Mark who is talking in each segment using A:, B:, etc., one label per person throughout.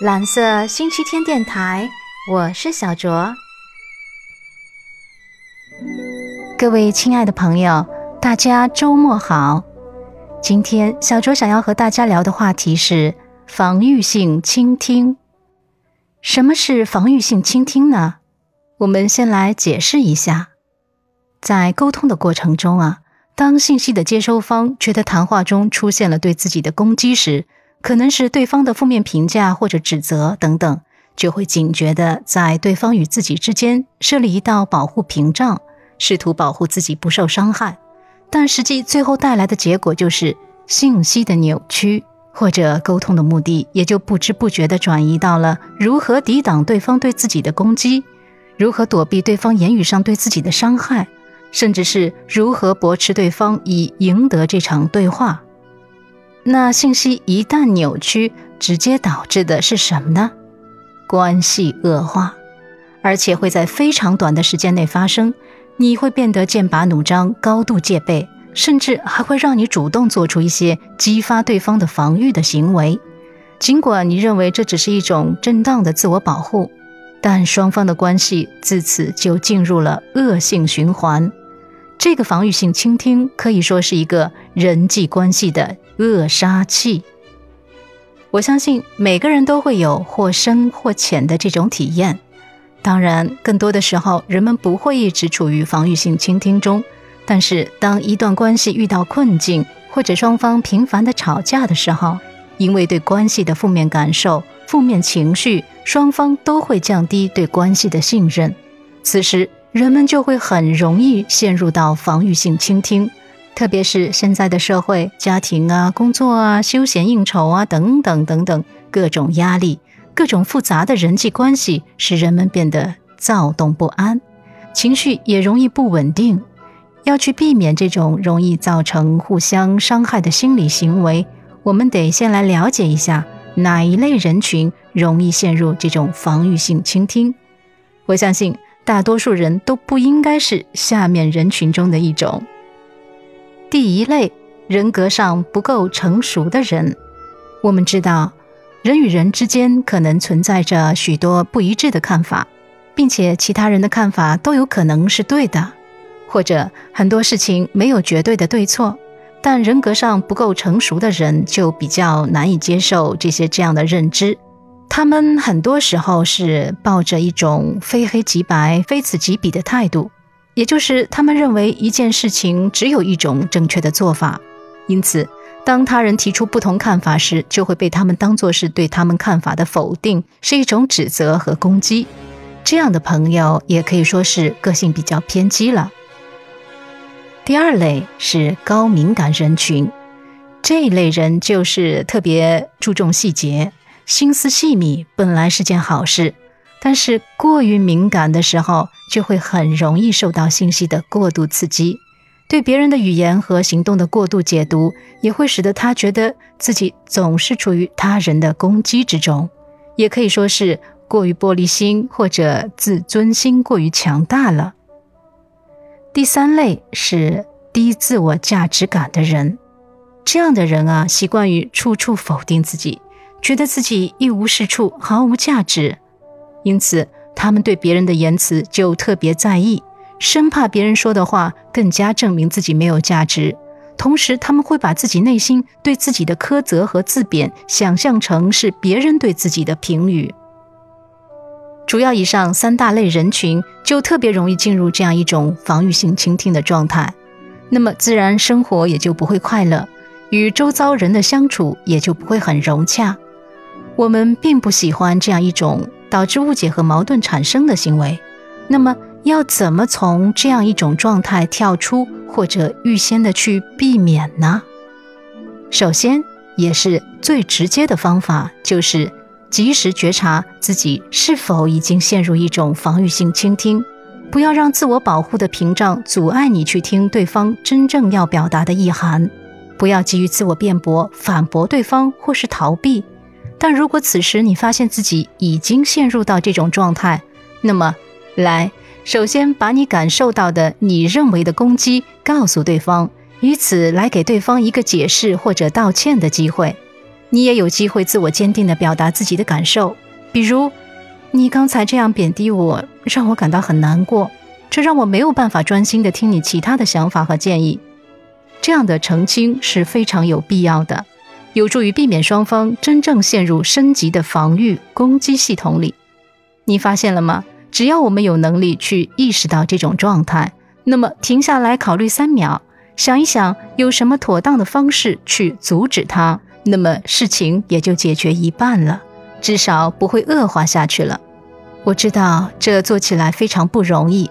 A: 蓝色星期天电台，我是小卓。各位亲爱的朋友，大家周末好。今天小卓想要和大家聊的话题是防御性倾听。什么是防御性倾听呢？我们先来解释一下，在沟通的过程中啊，当信息的接收方觉得谈话中出现了对自己的攻击时，可能是对方的负面评价或者指责等等，就会警觉的在对方与自己之间设立一道保护屏障，试图保护自己不受伤害。但实际最后带来的结果就是信息的扭曲，或者沟通的目的也就不知不觉的转移到了如何抵挡对方对自己的攻击，如何躲避对方言语上对自己的伤害，甚至是如何驳斥对方以赢得这场对话。那信息一旦扭曲，直接导致的是什么呢？关系恶化，而且会在非常短的时间内发生。你会变得剑拔弩张、高度戒备，甚至还会让你主动做出一些激发对方的防御的行为。尽管你认为这只是一种正当的自我保护，但双方的关系自此就进入了恶性循环。这个防御性倾听可以说是一个人际关系的扼杀器。我相信每个人都会有或深或浅的这种体验。当然，更多的时候，人们不会一直处于防御性倾听中。但是，当一段关系遇到困境，或者双方频繁的吵架的时候，因为对关系的负面感受、负面情绪，双方都会降低对关系的信任。此时，人们就会很容易陷入到防御性倾听，特别是现在的社会、家庭啊、工作啊、休闲应酬啊等等等等各种压力、各种复杂的人际关系，使人们变得躁动不安，情绪也容易不稳定。要去避免这种容易造成互相伤害的心理行为，我们得先来了解一下哪一类人群容易陷入这种防御性倾听。我相信。大多数人都不应该是下面人群中的一种。第一类，人格上不够成熟的人。我们知道，人与人之间可能存在着许多不一致的看法，并且其他人的看法都有可能是对的，或者很多事情没有绝对的对错。但人格上不够成熟的人就比较难以接受这些这样的认知。他们很多时候是抱着一种非黑即白、非此即彼的态度，也就是他们认为一件事情只有一种正确的做法，因此，当他人提出不同看法时，就会被他们当作是对他们看法的否定，是一种指责和攻击。这样的朋友也可以说是个性比较偏激了。第二类是高敏感人群，这一类人就是特别注重细节。心思细密本来是件好事，但是过于敏感的时候，就会很容易受到信息的过度刺激。对别人的语言和行动的过度解读，也会使得他觉得自己总是处于他人的攻击之中，也可以说是过于玻璃心或者自尊心过于强大了。第三类是低自我价值感的人，这样的人啊，习惯于处处否定自己。觉得自己一无是处，毫无价值，因此他们对别人的言辞就特别在意，生怕别人说的话更加证明自己没有价值。同时，他们会把自己内心对自己的苛责和自贬想象成是别人对自己的评语。主要以上三大类人群就特别容易进入这样一种防御性倾听的状态，那么自然生活也就不会快乐，与周遭人的相处也就不会很融洽。我们并不喜欢这样一种导致误解和矛盾产生的行为。那么，要怎么从这样一种状态跳出，或者预先的去避免呢？首先，也是最直接的方法，就是及时觉察自己是否已经陷入一种防御性倾听，不要让自我保护的屏障阻碍你去听对方真正要表达的意涵，不要急于自我辩驳、反驳对方或是逃避。但如果此时你发现自己已经陷入到这种状态，那么，来，首先把你感受到的、你认为的攻击告诉对方，以此来给对方一个解释或者道歉的机会。你也有机会自我坚定地表达自己的感受。比如，你刚才这样贬低我，让我感到很难过，这让我没有办法专心地听你其他的想法和建议。这样的澄清是非常有必要的，有助于避免双方真正陷入升级的防御攻击系统里。你发现了吗？只要我们有能力去意识到这种状态，那么停下来考虑三秒，想一想有什么妥当的方式去阻止它，那么事情也就解决一半了，至少不会恶化下去了。我知道这做起来非常不容易。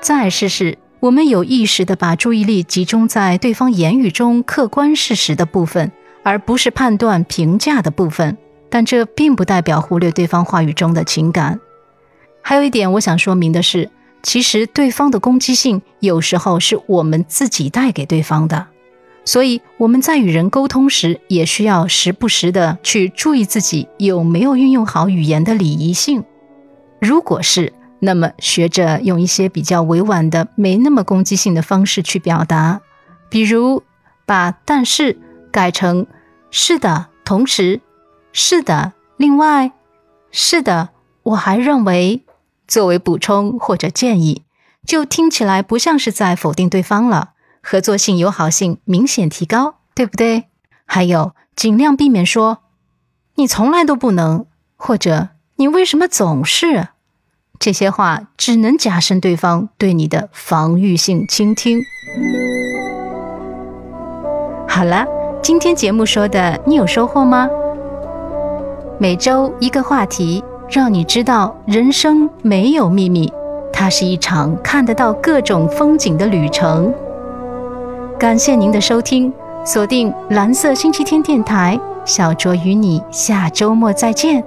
A: 再试试，我们有意识地把注意力集中在对方言语中客观事实的部分，而不是判断评价的部分。但这并不代表忽略对方话语中的情感。还有一点，我想说明的是，其实对方的攻击性有时候是我们自己带给对方的，所以我们在与人沟通时，也需要时不时的去注意自己有没有运用好语言的礼仪性。如果是，那么学着用一些比较委婉的、没那么攻击性的方式去表达，比如把“但是”改成“是的”，同时“是的”，另外“是的”，我还认为。作为补充或者建议，就听起来不像是在否定对方了，合作性、友好性明显提高，对不对？还有，尽量避免说“你从来都不能”或者“你为什么总是”这些话，只能加深对方对你的防御性倾听。好了，今天节目说的，你有收获吗？每周一个话题。让你知道人生没有秘密，它是一场看得到各种风景的旅程。感谢您的收听，锁定蓝色星期天电台，小卓与你下周末再见。